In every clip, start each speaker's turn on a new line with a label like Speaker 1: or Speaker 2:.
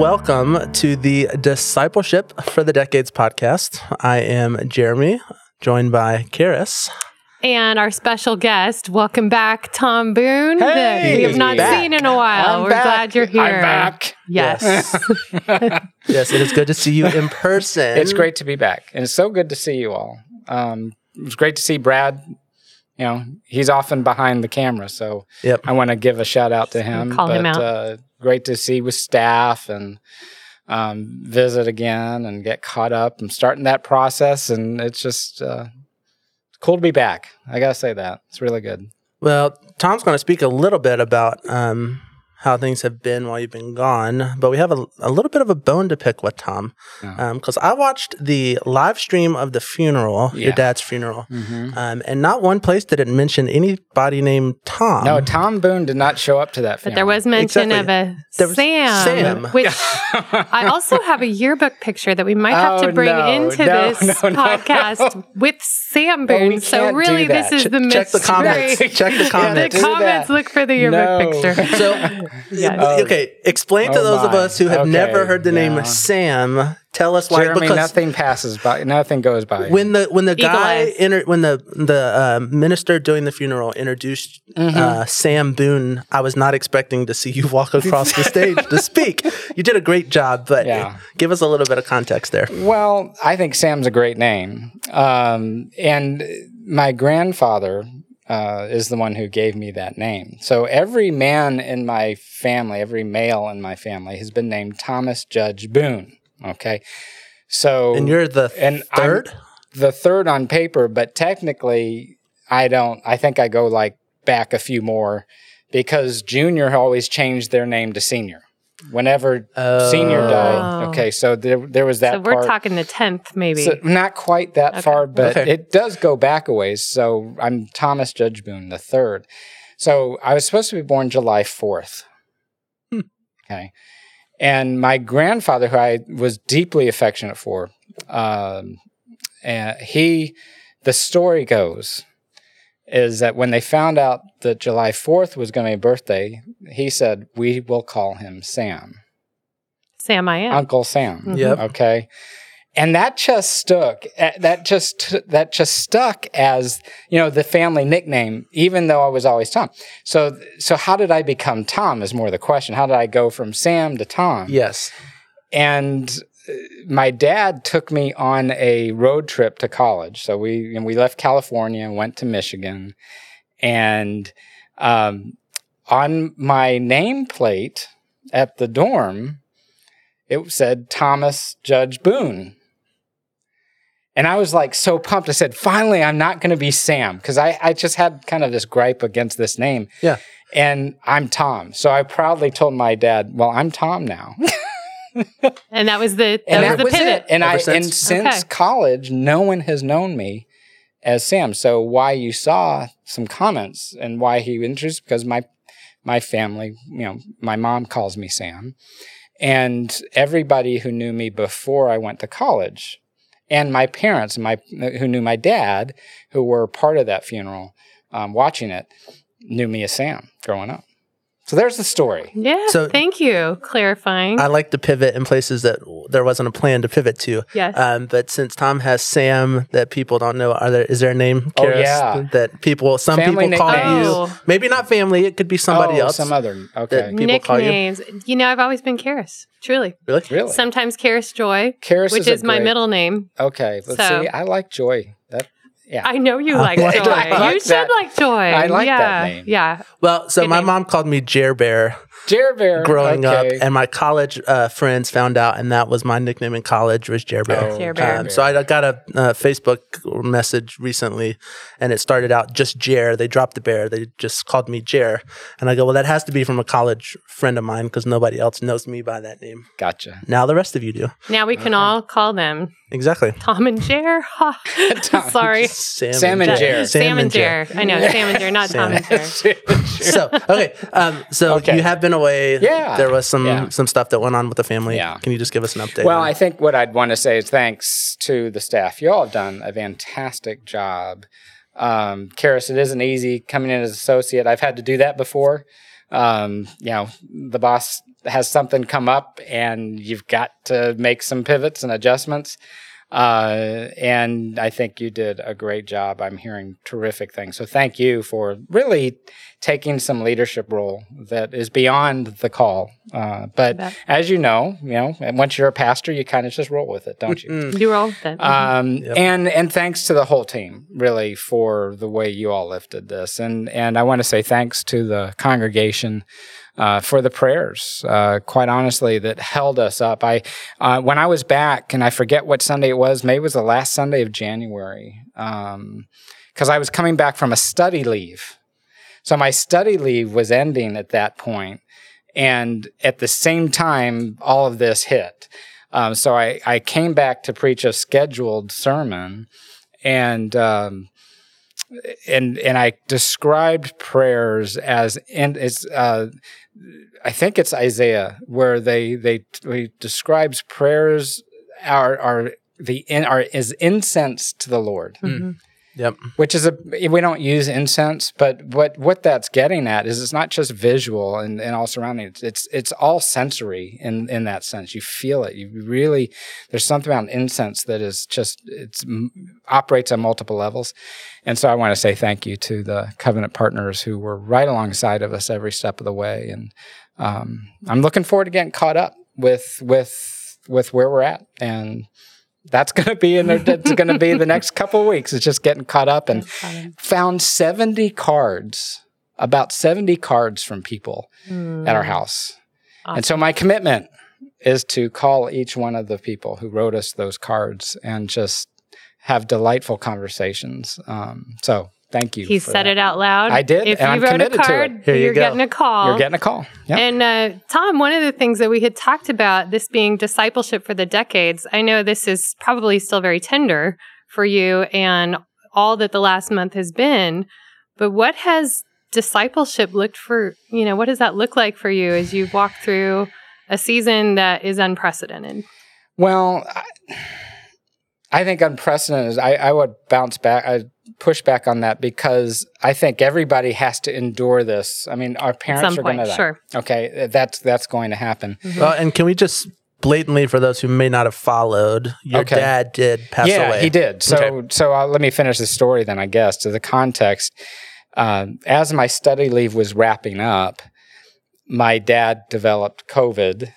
Speaker 1: Well, welcome to the Discipleship for the Decades podcast. I am Jeremy, joined by Karis.
Speaker 2: And our special guest, welcome back, Tom Boone,
Speaker 3: Hey,
Speaker 2: that we have not
Speaker 1: back.
Speaker 2: seen in a while.
Speaker 3: I'm
Speaker 2: We're
Speaker 3: back.
Speaker 2: glad you're here.
Speaker 3: I'm back.
Speaker 2: Yes.
Speaker 1: Yes, it is good to see you in person.
Speaker 3: It's great to be back, and it's so good to see you all. Um, it was great to see Brad. You know, he's often behind the camera, so
Speaker 1: Yep.
Speaker 3: I want to give a shout out to him.
Speaker 2: Call
Speaker 3: but
Speaker 2: him out.
Speaker 3: Uh, great to see with staff and um, visit again and get caught up. I'm starting that process, and it's just uh, cool to be back. I gotta say that it's really good.
Speaker 1: Well, Tom's going to speak a little bit about um, how things have been while you've been gone, but we have a, a little bit of a bone to pick with Tom
Speaker 3: Yeah.
Speaker 1: because I watched the live stream of the funeral, your dad's funeral,
Speaker 3: Mm-hmm.
Speaker 1: um, and not one place did it mention anybody named Tom.
Speaker 3: no, Tom Boone did not show up to that. Funeral.
Speaker 2: But there was mention of a
Speaker 1: There was
Speaker 2: Sam,
Speaker 1: Sam.
Speaker 2: which I also have a yearbook picture that we might have
Speaker 3: Oh,
Speaker 2: to bring
Speaker 3: no,
Speaker 2: into
Speaker 3: no,
Speaker 2: this
Speaker 3: no, no,
Speaker 2: podcast
Speaker 3: no.
Speaker 2: with Sam
Speaker 3: we
Speaker 2: Boone. so really, this is
Speaker 1: Ch-
Speaker 2: the
Speaker 1: check the comments. Check the
Speaker 2: The
Speaker 1: comments.
Speaker 3: do
Speaker 2: comments look for the yearbook
Speaker 3: No.
Speaker 2: picture.
Speaker 1: So,
Speaker 2: Yes.
Speaker 3: Oh.
Speaker 1: okay, explain to
Speaker 3: Oh
Speaker 1: those of us who have
Speaker 3: Okay,
Speaker 1: never heard the name. Sam. Tell us why.
Speaker 3: Jeremy,
Speaker 1: because
Speaker 3: nothing passes by, nothing goes by.
Speaker 1: when the when the
Speaker 2: Eagle
Speaker 1: guy inter- when the the uh, minister doing the funeral introduced
Speaker 3: Mm-hmm.
Speaker 1: uh, Sam Boone, I was not expecting to see you walk across the stage to speak. You did a great job, but
Speaker 3: Yeah.
Speaker 1: give us a little bit of context there.
Speaker 3: Well, I think Sam's a great name. Um, and my grandfather uh, is the one who gave me that name. So every man in my family, every male in my family has been named Thomas Judge Boone. Okay. So
Speaker 1: And you're the
Speaker 3: and I'm-
Speaker 1: third.
Speaker 3: the third on paper, but technically, I don't, I think I go like back a few more because junior always changed their name to senior. Whenever senior died.
Speaker 2: Oh.
Speaker 3: Okay. So there, there was that
Speaker 2: so we're
Speaker 3: part.
Speaker 2: talking the 10th, maybe.
Speaker 3: So not quite that
Speaker 2: Okay.
Speaker 3: far, but
Speaker 1: Okay.
Speaker 3: it does go back a ways. So I'm Thomas Judge Boone the third. So I was supposed to be born July fourth.
Speaker 1: Hmm.
Speaker 3: Okay, and my grandfather, who I was deeply affectionate for, um, and he, the story goes, is that when they found out that July fourth was going to be a birthday, he said, "We will call him Sam."
Speaker 2: Sam, I am.
Speaker 3: Uncle Sam.
Speaker 1: Yep.
Speaker 3: Okay. And that just stuck. eh, That just that just stuck as you know the family nickname, even though I was always Tom. So so how did I become Tom? Is more the question. How did I go from Sam to Tom?
Speaker 1: Yes.
Speaker 3: And my dad took me on a road trip to college. So we and we left California and went to Michigan, and um, on my nameplate at the dorm, it said Thomas Judge Boone. And I was like so pumped. I said, finally, I'm not going to be Sam because I, I just had kind of this gripe against this name.
Speaker 1: Yeah.
Speaker 3: And I'm Tom. So I proudly told my dad, well, I'm Tom now.
Speaker 2: and that was the that
Speaker 3: and
Speaker 2: was
Speaker 3: that
Speaker 2: the
Speaker 3: was
Speaker 2: pivot.
Speaker 3: it. And
Speaker 1: Ever
Speaker 3: I
Speaker 1: since?
Speaker 3: and since
Speaker 2: Okay.
Speaker 3: college, no one has known me as Sam. So why you saw some comments and why he introduced because my my family, you know, my mom calls me Sam, and everybody who knew me before I went to college, and my parents, my who knew my dad, who were part of that funeral, um, watching it, knew me as Sam growing up. So there's the story.
Speaker 2: yeah.
Speaker 1: So-
Speaker 2: thank you clarifying.
Speaker 1: I like to pivot in places that there wasn't a plan to pivot to.
Speaker 2: yes.
Speaker 1: Um, but since Tom has Sam that people don't know, are there is there a name?
Speaker 3: Oh,
Speaker 1: Karis,
Speaker 3: yeah.
Speaker 1: that people some
Speaker 3: Family
Speaker 1: people call you.
Speaker 2: Oh.
Speaker 1: Maybe not family. It could be somebody
Speaker 3: oh,
Speaker 1: else.
Speaker 3: Some other. Okay.
Speaker 1: people call you?
Speaker 2: Nicknames. You? know, I've always been Karis. Truly.
Speaker 1: really?
Speaker 3: Really?
Speaker 2: Sometimes Karis Joy,
Speaker 3: Karis
Speaker 2: which
Speaker 3: a
Speaker 2: is my
Speaker 3: great-
Speaker 2: middle name.
Speaker 3: Okay, let's
Speaker 2: So-
Speaker 3: see. I like Joy. That yeah.
Speaker 2: I know you like
Speaker 1: like
Speaker 2: Joy.
Speaker 3: like
Speaker 2: you should like Joy.
Speaker 3: I like
Speaker 2: yeah.
Speaker 3: that name.
Speaker 2: Yeah.
Speaker 1: Well, so
Speaker 2: Good
Speaker 1: my
Speaker 2: name.
Speaker 1: mom called me Jer Bear
Speaker 3: Jer Bear.
Speaker 1: growing
Speaker 3: okay.
Speaker 1: up, and my college uh, friends found out, and that was my nickname in college was Jer Bear.
Speaker 3: Oh,
Speaker 2: Jer Bear.
Speaker 1: Um, so I got a uh, Facebook message recently, and it started out just Jer. They dropped the bear. They just called me Jer, and I go, well, that has to be from a college friend of mine because nobody else knows me by that name.
Speaker 3: gotcha.
Speaker 1: Now the rest of you do.
Speaker 2: Now we can all call them
Speaker 1: Exactly.
Speaker 2: Tom and Jer.
Speaker 3: Tom-
Speaker 2: Sorry.
Speaker 1: Sam,
Speaker 3: Sam and Jer.
Speaker 2: Sam, and Jer. I know. Sam and Jer, not Tom and Jer.
Speaker 1: so okay, um, so
Speaker 3: Okay.
Speaker 1: you have been away.
Speaker 3: Yeah.
Speaker 1: there was some
Speaker 3: Yeah.
Speaker 1: some stuff that went on with the family.
Speaker 3: Yeah.
Speaker 1: can you just give us an update?
Speaker 3: Well, I think what I'd want to say is thanks to the staff. You all have done a fantastic job. Um, Karis, it isn't easy coming in as associate. I've had to do that before. Um, you know, the boss has something come up and you've got to make some pivots and adjustments. Uh, and I think you did a great job. I'm hearing terrific things. So thank you for really taking some leadership role that is beyond the call. Uh, but as you know, you know, once you're a pastor, you kind of just roll with it, don't you?
Speaker 2: you roll with it.
Speaker 3: Um, yep. and and thanks to the whole team, really, for the way you all lifted this. And and I want to say thanks to the congregation uh, for the prayers, uh, quite honestly, that held us up. I, uh, when I was back, and I forget what Sunday it was, maybe it was the last Sunday of January, because um, I was coming back from a study leave. So my study leave was ending at that point, and at the same time, all of this hit. Um, so I, I came back to preach a scheduled sermon, and um, and and I described prayers as and it's uh, I think it's Isaiah where they they he describes prayers are are the in are is incense to the Lord. Mm-hmm.
Speaker 1: Yep.
Speaker 3: Which is a we don't use incense, but what what that's getting at is it's not just visual and, and all surrounding. It's, it's it's all sensory in in that sense. You feel it. You really there's something about incense that is just it's operates on multiple levels. And so I want to say thank you to the covenant partners who were right alongside of us every step of the way. And um, I'm looking forward to getting caught up with with with where we're at and that's going to be in there. it's going to be the next couple weeks. It's just getting caught up and found 70 cards, about 70 cards from people mm. at our house. Awesome. And so my commitment is to call each one of the people who wrote us those cards and just have delightful conversations. Um, so Thank you.
Speaker 2: He said that. it out loud.
Speaker 3: I did.
Speaker 2: If
Speaker 3: you
Speaker 2: I'm
Speaker 3: wrote
Speaker 2: a card, you are getting a call.
Speaker 3: You're getting a call.
Speaker 2: Yep. And uh, Tom, one of the things that we had talked about, this being discipleship for the decades, I know this is probably still very tender for you and all that the last month has been. But what has discipleship looked for, you know, what does that look like for you as you've walked through a season that is unprecedented?
Speaker 3: Well, I, I think unprecedented. I, I would bounce back. I push back on that because I think everybody has to endure this. I mean, our parents are going to die.
Speaker 2: Sure.
Speaker 3: Okay, that's that's going to happen.
Speaker 1: Mm-hmm. Well, and can we just blatantly for those who may not have followed, your okay. dad did pass
Speaker 3: yeah,
Speaker 1: away.
Speaker 3: Yeah, he did. So okay. so uh, let me finish the story then. I guess to the context. Uh, as my study leave was wrapping up, my dad developed COVID.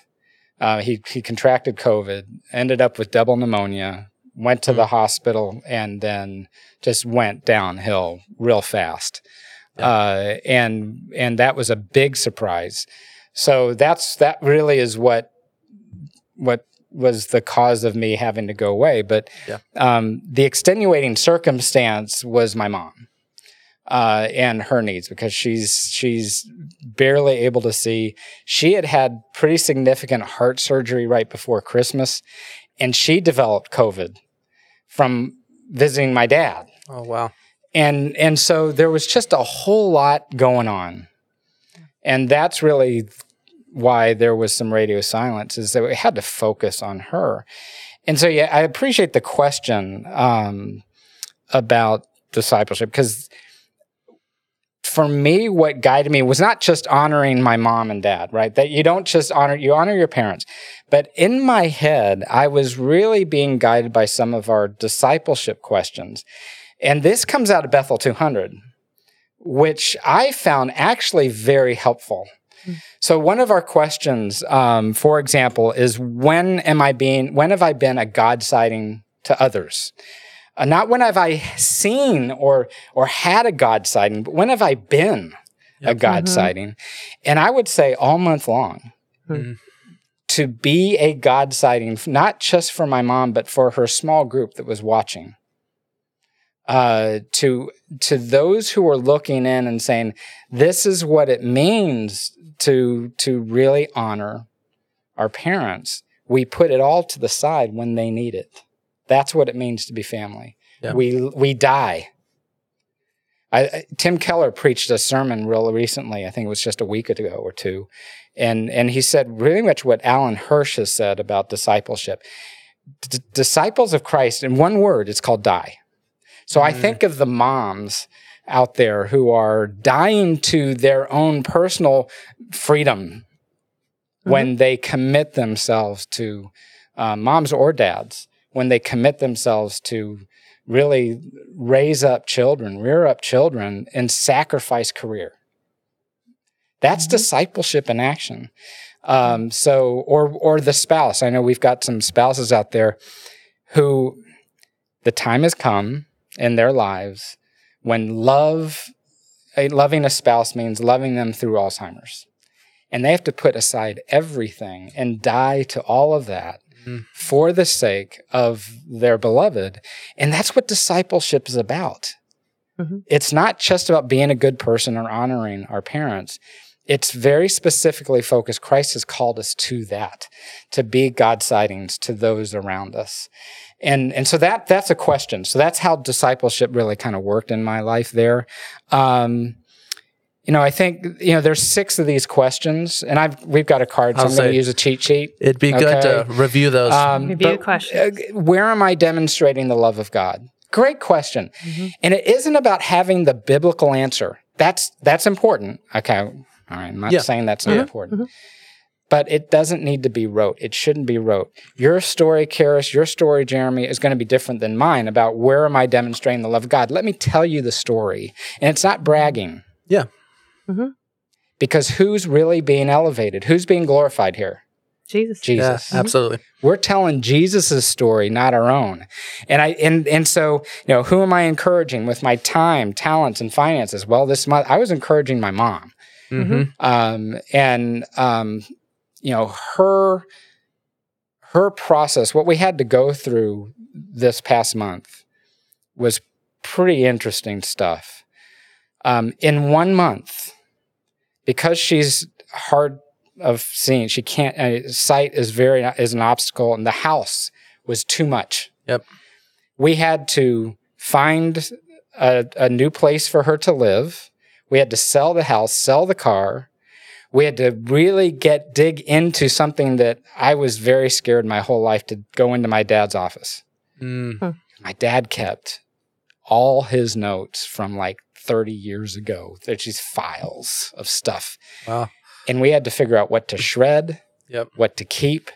Speaker 3: Uh, he he contracted COVID, ended up with double pneumonia, went to mm. the hospital, and then just went downhill real fast. Yeah. Uh, and and that was a big surprise. So that's that really is what what was the cause of me having to go away. But yeah. um, the extenuating circumstance was my mom uh, and her needs because she's she's barely able to see. She had had pretty significant heart surgery right before Christmas, and she developed COVID from visiting my dad.
Speaker 1: Oh wow.
Speaker 3: And and so there was just a whole lot going on. And that's really why there was some radio silence is that we had to focus on her. And so yeah, I appreciate the question um, about discipleship because for me, what guided me was not just honoring my mom and dad, right? That you don't just honor, you honor your parents. But in my head, I was really being guided by some of our discipleship questions. And this comes out of Bethel 200, which I found actually very helpful. So one of our questions, um, for example, is when am I being, when have I been a God sighting to others? Uh, not when have I seen or or had a God sighting, but when have I been yep. a God mm-hmm. sighting? And I would say all month long. Mm-hmm. To be a God sighting, not just for my mom, but for her small group that was watching. Uh, to to those who are looking in and saying, "This is what it means to to really honor our parents." We put it all to the side when they need it. That's what it means to be family. Yeah. We we die. I, Tim Keller preached a sermon real recently. I think it was just a week ago or two, and and he said really much what Alan Hirsch has said about discipleship. D- disciples of Christ, in one word, it's called die. So mm. I think of the moms out there who are dying to their own personal freedom when they commit themselves to uh, moms or dads, when they commit themselves to really raise up children, rear up children, and sacrifice career. That's discipleship in action. Um, so, or or the spouse. I know we've got some spouses out there who the time has come in their lives when love, a, loving a spouse means loving them through Alzheimer's, and they have to put aside everything and die to all of that
Speaker 1: Mhm.
Speaker 3: for the sake of their beloved, and that's what discipleship is about.
Speaker 2: Mhm.
Speaker 3: It's not just about being a good person or honoring our parents it's very specifically focused. Christ has called us to that, to be God sightings to those around us. And, and so that, that's a question. So that's how discipleship really kind of worked in my life there. Um, you know, I think, you know, there's six of these questions and I've, we've got a card, so
Speaker 1: I'll
Speaker 3: I'm going to use a cheat sheet.
Speaker 1: It'd be good to review those.
Speaker 3: Um,
Speaker 2: Review
Speaker 3: but,
Speaker 2: questions.
Speaker 3: uh, where am I demonstrating the love of God? Great question.
Speaker 2: Mhm.
Speaker 3: And it isn't about having the biblical answer. That's that's important. Okay. All right. I'm not
Speaker 1: Yeah.
Speaker 3: saying that's not
Speaker 2: Mhm.
Speaker 3: important. But it doesn't need to be rote. It shouldn't be rote. Your story, Karis, your story, Jeremy, is going to be different than mine about where am I demonstrating the love of God. Let me tell you the story. And it's not bragging.
Speaker 1: Yeah.
Speaker 2: Mhm.
Speaker 3: Because who's really being elevated? Who's being glorified here?
Speaker 2: Jesus.
Speaker 1: yeah,
Speaker 3: Jesus.
Speaker 1: absolutely.
Speaker 3: We're telling Jesus' story, not our own. And I and and so, you know, who am I encouraging with my time, talents, and finances? Well, this month I was encouraging my mom.
Speaker 1: hmm
Speaker 3: Um, and um, you know, her her process, what we had to go through this past month was pretty interesting stuff. Um, in one month, because she's hard of seeing, she can't. Uh, sight is very is an obstacle, and the house was too much.
Speaker 1: Yep.
Speaker 3: We had to find a, a new place for her to live. We had to sell the house, sell the car. We had to really get dig into something that I was very scared my whole life to go into my dad's office.
Speaker 1: Mm.
Speaker 3: My dad kept all his notes from like 30 years ago. There's these files of stuff.
Speaker 1: Wow.
Speaker 3: And we had to figure out what to shred,
Speaker 1: Yep.
Speaker 3: what to keep.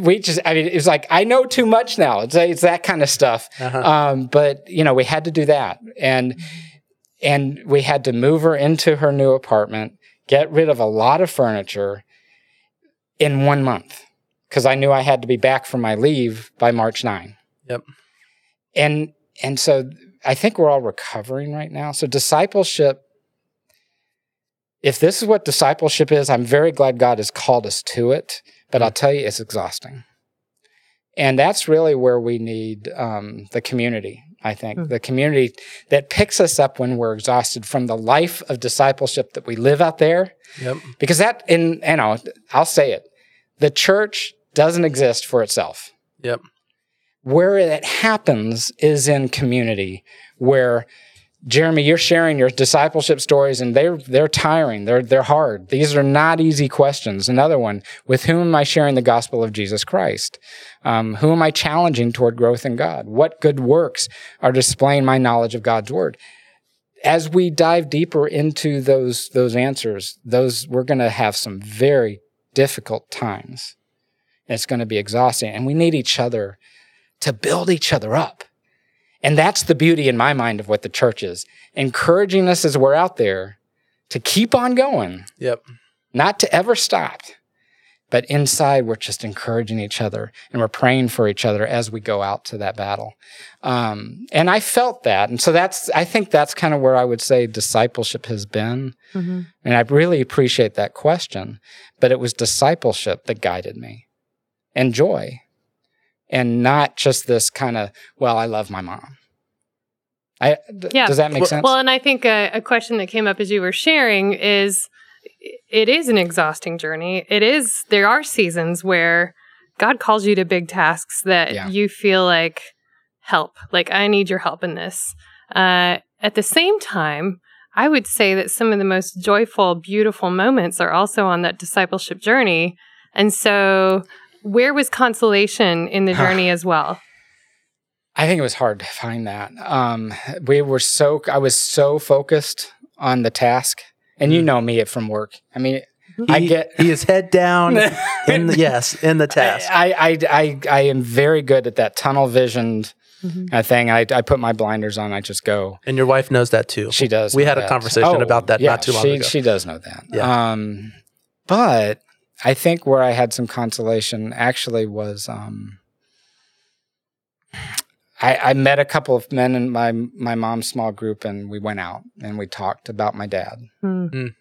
Speaker 3: We just, I mean, it was like, I know too much now. It's, it's that kind of stuff.
Speaker 1: Uh-huh.
Speaker 3: Um, but you know, we had to do that, and and we had to move her into her new apartment, get rid of a lot of furniture in one month because I knew I had to be back from my leave by March 9.
Speaker 1: Yep.
Speaker 3: And and so I think we're all recovering right now. So discipleship if this is what discipleship is, I'm very glad God has called us to it, but I'll tell you it's exhausting. And that's really where we need um, the community, I think.
Speaker 2: Hmm.
Speaker 3: The community that picks us up when we're exhausted from the life of discipleship that we live out there.
Speaker 1: Yep.
Speaker 3: Because that, in, you know, I'll say it the church doesn't exist for itself.
Speaker 1: Yep.
Speaker 3: Where it happens is in community, where Jeremy, you're sharing your discipleship stories, and they're they're tiring. They're they're hard. These are not easy questions. Another one: With whom am I sharing the gospel of Jesus Christ? Um, who am I challenging toward growth in God? What good works are displaying my knowledge of God's word? As we dive deeper into those those answers, those we're going to have some very difficult times. It's going to be exhausting, and we need each other to build each other up. And that's the beauty in my mind of what the church is encouraging us as we're out there to keep on going,
Speaker 1: Yep.
Speaker 3: not to ever stop. But inside, we're just encouraging each other and we're praying for each other as we go out to that battle. Um, and I felt that. And so that's, I think that's kind of where I would say discipleship has been.
Speaker 2: Mhm.
Speaker 3: And I really appreciate that question. But it was discipleship that guided me and joy and not just this kind of, well, I love my mom. I, d-
Speaker 2: Yeah.
Speaker 3: Does that make
Speaker 1: Well-
Speaker 3: sense?
Speaker 2: Well, and I think a, a question that came up as you were sharing is it is an exhausting journey. It is, there are seasons where God calls you to big tasks that
Speaker 3: Yeah.
Speaker 2: you feel like help, like I need your help in this. Uh, at the same time, I would say that some of the most joyful, beautiful moments are also on that discipleship journey. And so, where was consolation in the journey as well?
Speaker 3: I think it was hard to find that. Um, we were so I was so focused on the task, and you
Speaker 1: Mm.
Speaker 3: know me from work. I mean,
Speaker 1: He,
Speaker 3: I get-
Speaker 1: he is head down in the yes in the task.
Speaker 3: I, I, I, I am very good at that tunnel visioned
Speaker 2: Mhm.
Speaker 3: uh, thing. I, I put my blinders on. I just go.
Speaker 1: and your wife knows that too.
Speaker 3: She does.
Speaker 1: We
Speaker 3: know
Speaker 1: had a
Speaker 3: that.
Speaker 1: conversation about that not too long
Speaker 3: she,
Speaker 1: ago.
Speaker 3: She does know that.
Speaker 1: Yeah.
Speaker 3: Um, but I think where I had some consolation actually was um, I, I met a couple of men in my my mom's small group, and we went out and we talked about my dad.
Speaker 2: Mm.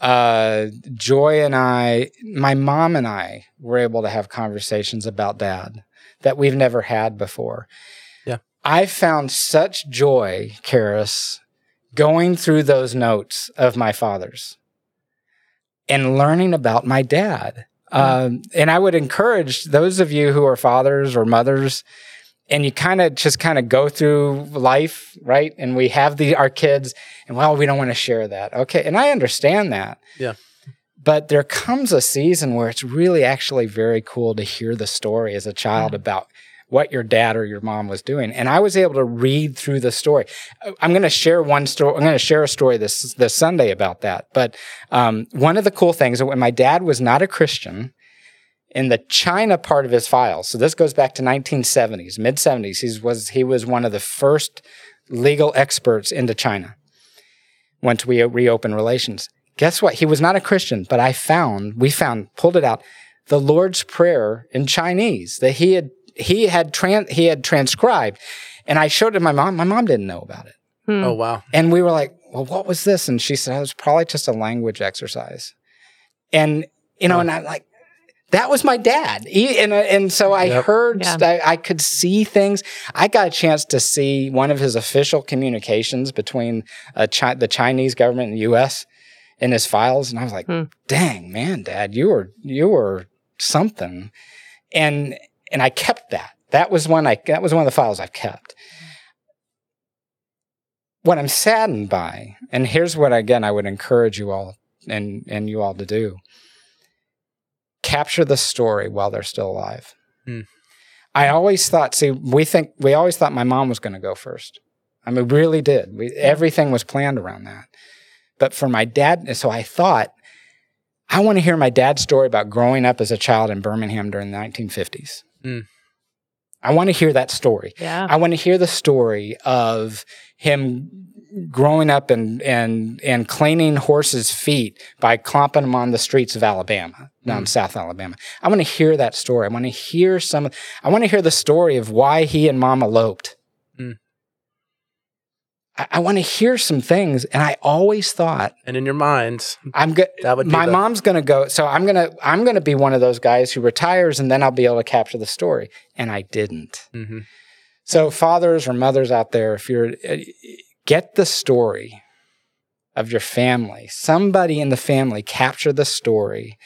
Speaker 3: Uh, Joy and I, my mom and I, were able to have conversations about dad that we've never had before.
Speaker 1: Yeah.
Speaker 3: I found such joy, Karis, going through those notes of my father's and learning about my dad. Um, and I would encourage those of you who are fathers or mothers, and you kind of just kind of go through life, right? And we have the our kids, and well, we don't want to share that. Okay, and I understand that.
Speaker 1: Yeah.
Speaker 3: But there comes a season where it's really actually very cool to hear the story as a child about what your dad or your mom was doing. And I was able to read through the story. I'm going to share one story. I'm going to share a story this this Sunday about that. But um, one of the cool things when my dad was not a Christian, in the China part of his files. So this goes back to 1970s, mid 70s. He was he was one of the first legal experts into China. Once we reopened relations, guess what? He was not a Christian, but I found we found pulled it out the Lord's prayer in Chinese that he had he had tran- he had transcribed, and I showed it to my mom. My mom didn't know about it.
Speaker 2: Hmm.
Speaker 1: oh wow.
Speaker 3: And we were like, well, what was this? And she said, it was probably just a language exercise. And, you know,
Speaker 1: Huh.
Speaker 3: and I'm like, that was my dad. He, and, uh, and so I
Speaker 1: Yep.
Speaker 3: heard,
Speaker 2: Yeah.
Speaker 3: I, I could see things. I got a chance to see one of his official communications between uh, Chi- the Chinese government and the U.S. in his files. And I was like,
Speaker 2: Hmm.
Speaker 3: dang, man, dad, you were, you were something. And, and I kept that. That was one I, that was one of the files I've kept what I'm saddened by, and here's what again I would encourage you all and and you all to do: capture the story while they're still alive.
Speaker 1: Hmm.
Speaker 3: I always thought, see, we think we always thought my mom was going to go first. I mean, really did. We, everything was planned around that. But for my dad, so I thought, I want to hear my dad's story about growing up as a child in Birmingham during the 1950s.
Speaker 1: Hmm.
Speaker 3: I want to hear that story.
Speaker 2: Yeah.
Speaker 3: I want to hear the story of him growing up and and and cleaning horses' feet by clomping them on the streets of Alabama, down
Speaker 1: Mm.
Speaker 3: South Alabama. I want to hear that story. I want to hear some. I want to hear the story of why he and Mom eloped. I, I want to hear some things, and I always thought
Speaker 1: And in your mind,
Speaker 3: I'm good.
Speaker 1: that would be
Speaker 3: My
Speaker 1: the-
Speaker 3: mom's gonna go, so I'm gonna I'm gonna be one of those guys who retires, and then I'll be able to capture the story. And I didn't.
Speaker 1: Mhm.
Speaker 3: So, fathers or mothers out there, if you're uh, get the story of your family, somebody in the family capture the story.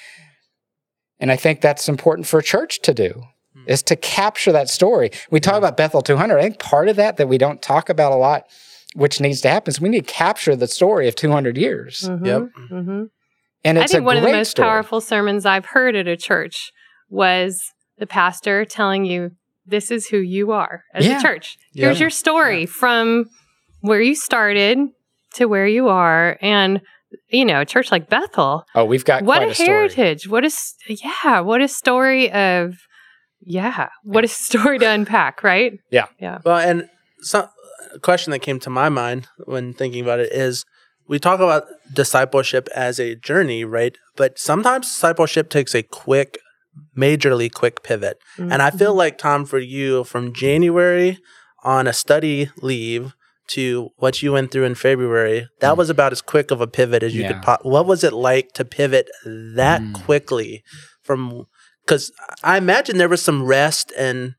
Speaker 3: And I think that's important for a church to do is to capture that story. We talk
Speaker 1: Yeah.
Speaker 3: about Bethel 200. I think part of that that we don't talk about a lot, which needs to happen, So we need to capture the story of 200 years.
Speaker 2: Mhm,
Speaker 1: Yep.
Speaker 2: mhm.
Speaker 3: And
Speaker 2: I
Speaker 3: it's a
Speaker 2: think one of the most
Speaker 3: story.
Speaker 2: powerful sermons I've heard at a church was the pastor telling you, "This is who you are as
Speaker 3: Yeah.
Speaker 2: a church.
Speaker 1: Yeah.
Speaker 2: Here's your story from where you started to where you are." And you know, a church like Bethel,
Speaker 3: Oh, we've got
Speaker 2: what
Speaker 3: quite
Speaker 2: a,
Speaker 3: a, story.
Speaker 2: heritage! What is yeah? What a story of yeah? What a story to unpack, right? Yeah, yeah.
Speaker 1: Well, and some a question that came to my mind when thinking about it is we talk about discipleship as a journey, right? But sometimes discipleship takes a quick, majorly quick pivot. And I
Speaker 2: Mm-hmm.
Speaker 1: feel like, Tom, for you, from January on a study leave to what you went through in February, that
Speaker 3: Mm.
Speaker 1: was about as quick of a pivot as you
Speaker 3: Yeah.
Speaker 1: could. Po- what was it like to pivot that
Speaker 3: Mm.
Speaker 1: quickly from? Because I imagine there was some rest and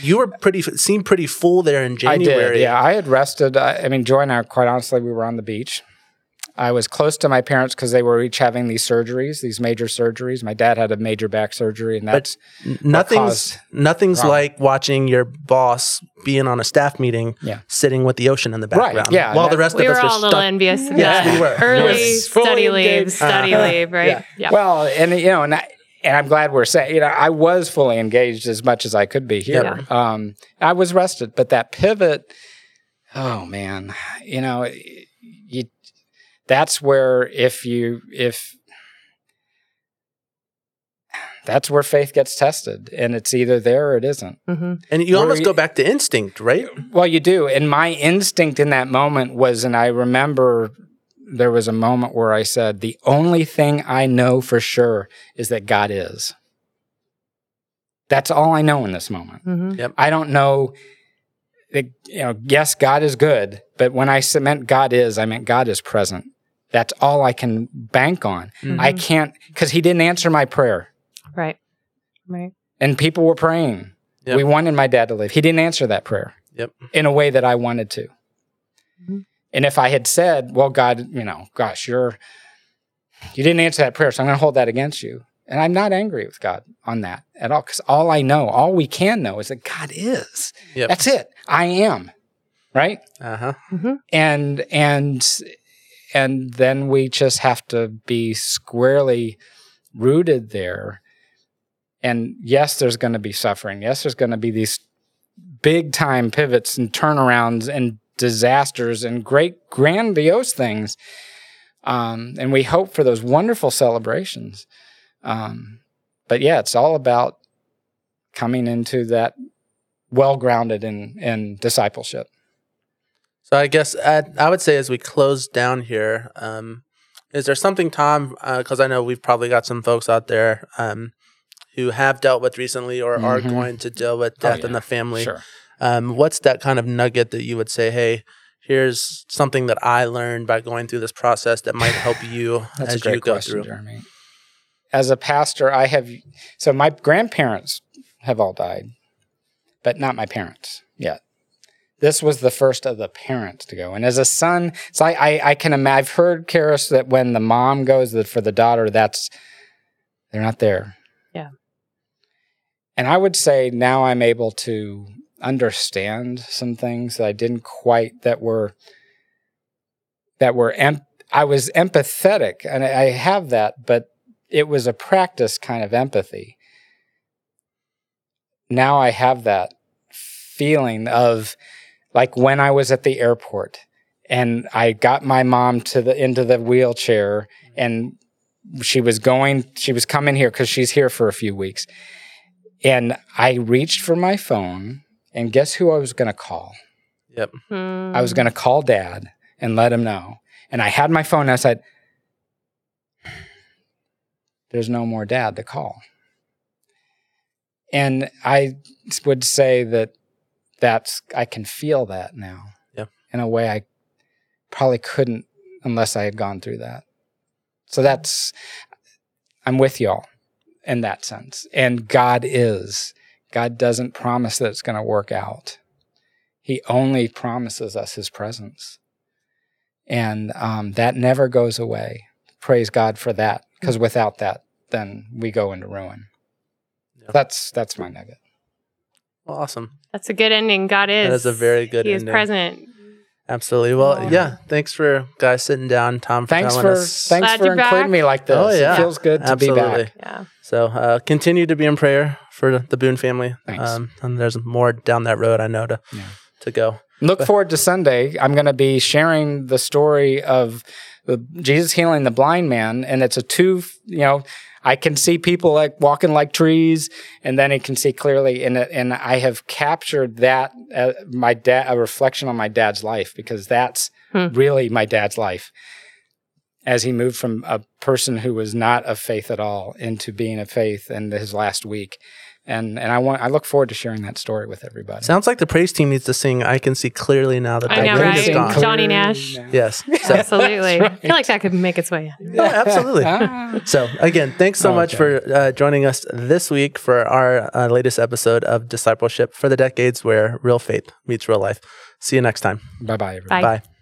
Speaker 1: you were pretty seemed pretty full there in January.
Speaker 3: I did. Yeah, I had rested. I, I mean, Joy and I, quite honestly, we were on the beach. I was close to my parents because they were each having these surgeries, these major surgeries. My dad had a major back surgery, and that's
Speaker 1: N- nothing's nothing's
Speaker 3: problem.
Speaker 1: like watching your boss being on a staff meeting,
Speaker 3: Yeah.
Speaker 1: sitting with the ocean in the
Speaker 3: Right,
Speaker 1: background.
Speaker 3: yeah,
Speaker 1: while the rest
Speaker 2: we
Speaker 1: of
Speaker 2: were
Speaker 1: us are
Speaker 2: all a little
Speaker 1: stuck.
Speaker 2: envious of
Speaker 1: Yes,
Speaker 2: that.
Speaker 1: we were.
Speaker 2: Early
Speaker 3: Yes,
Speaker 2: study leave, study
Speaker 1: Uh-huh.
Speaker 2: leave, right?
Speaker 3: yeah. Well, and you know, and I, and I'm glad we're saying, you know, I was fully engaged as much as I could be here. Yeah. Um, I was rested, but that pivot, oh man, you know, you, that's where if you, if, that's where faith gets tested and it's either there or it isn't.
Speaker 2: Mm-hmm.
Speaker 1: and you
Speaker 3: where
Speaker 1: almost
Speaker 3: you,
Speaker 1: go back to instinct right
Speaker 3: well you do and my instinct in that moment was and i remember there was a moment where I said, the only thing I know for sure is that God is. That's all I know in this moment.
Speaker 2: hmm
Speaker 3: I don't know. that, You know, yes, God is good, but when I meant God is, I meant God is present. That's all I can bank on.
Speaker 1: Mhm.
Speaker 3: I can't because He didn't answer my prayer,
Speaker 2: Right. Right.
Speaker 3: and people were praying.
Speaker 1: Yep.
Speaker 3: We wanted my dad to live. He didn't answer that prayer.
Speaker 1: Yep.
Speaker 3: In a way that I wanted to.
Speaker 2: Mhm.
Speaker 3: And if I had said, "Well, God, you know, gosh, you're you didn't answer that prayer, so I'm going to hold that against you," and I'm not angry with God on that at all, because all I know, all we can know, is that God is.
Speaker 1: Yep.
Speaker 3: That's it. I am. Right.
Speaker 1: Uh huh.
Speaker 3: and and and then we just have to be squarely rooted there and yes there's going to be suffering yes there's going to be these big time pivots and turnarounds and disasters and great grandiose things um, and we hope for those wonderful celebrations um, but yeah it's all about coming into that well grounded in in discipleship
Speaker 1: So I guess I, I would say as we close down here, um, is there something, Tom? Because I know we've probably got some folks out there um, who have dealt with recently or are
Speaker 3: Mhm.
Speaker 1: going to deal with
Speaker 3: Oh,
Speaker 1: death in the family.
Speaker 3: sure
Speaker 1: Um, what's that kind of nugget that you would say? Hey, here's something that I learned by going through this process that might help you
Speaker 3: That's
Speaker 1: as
Speaker 3: a great
Speaker 1: you go
Speaker 3: question,
Speaker 1: through.
Speaker 3: Jeremy. As a pastor, I have so my grandparents have all died, but not my parents yet. This was the first of the parents to go, and as a son, so I I, I can imagine. I've heard Karis that when the mom goes, that for the daughter, that's they're not there.
Speaker 2: Yeah.
Speaker 3: And I would say now I'm able to understand some things that I didn't quite that were that were em- I was empathetic, and I have that, but it was a practice kind of empathy. Now I have that feeling of like when I was at the airport and I got my mom to the into the wheelchair and she was going she was coming here cuz she's here for a few weeks. And I reached for my phone and guess who I was going to call?
Speaker 1: Yep. Hmm.
Speaker 3: I was going to call dad and let him know. And I had my phone and I said, There's no more dad to call. And I would say that that's, I can feel that now
Speaker 1: Yeah.
Speaker 3: in a way I probably couldn't unless I had gone through that. So that's, I'm with y'all in that sense. And God is. God doesn't promise that it's going to work out. He only promises us his presence. And um, that never goes away. Praise God for that. Because without that, then we go into ruin.
Speaker 1: Yeah.
Speaker 3: That's that's my nugget.
Speaker 1: Well, awesome.
Speaker 2: That's a good ending. God is.
Speaker 1: That is a very good
Speaker 2: He
Speaker 1: ending.
Speaker 2: is present.
Speaker 1: Absolutely. Well,
Speaker 2: Oh.
Speaker 1: yeah. Thanks for guys sitting down, Tom. For
Speaker 3: Thanks
Speaker 1: telling
Speaker 3: for
Speaker 1: us.
Speaker 3: thanks
Speaker 2: Glad
Speaker 3: for including
Speaker 2: back.
Speaker 3: me like this.
Speaker 1: Oh, yeah.
Speaker 3: It feels good to
Speaker 1: Absolutely.
Speaker 3: be back.
Speaker 2: Yeah.
Speaker 1: So uh, continue to be in prayer for the Boone family.
Speaker 3: Thanks.
Speaker 1: Um, and there's more down that road I know to
Speaker 3: Yeah.
Speaker 1: to go.
Speaker 3: Look forward to Sunday. I'm going to be sharing the story of the Jesus healing the blind man, and it's a two. You know, I can see people like walking like trees, and then I can see clearly. And and I have captured that uh, my dad a reflection on my dad's life because that's
Speaker 2: Hmm.
Speaker 3: really my dad's life. As he moved from a person who was not of faith at all into being of faith in his last week, and and I want I look forward to sharing that story with everybody.
Speaker 1: Sounds like the praise team needs to sing "I Can See Clearly Now That
Speaker 2: I
Speaker 1: the
Speaker 2: know, right?
Speaker 1: Is Gone."
Speaker 2: John- Johnny Nash.
Speaker 1: Yes. So,
Speaker 2: Absolutely.
Speaker 3: That's
Speaker 2: I feel like that could make its way in.
Speaker 1: oh, absolutely.
Speaker 3: Ah.
Speaker 1: So again, thanks so much
Speaker 3: Okay.
Speaker 1: for uh, joining us this week for our uh, latest episode of Discipleship for the Decades, where real faith meets real life. See you next time.
Speaker 3: Bye bye, everybody.
Speaker 2: Bye.
Speaker 1: Bye.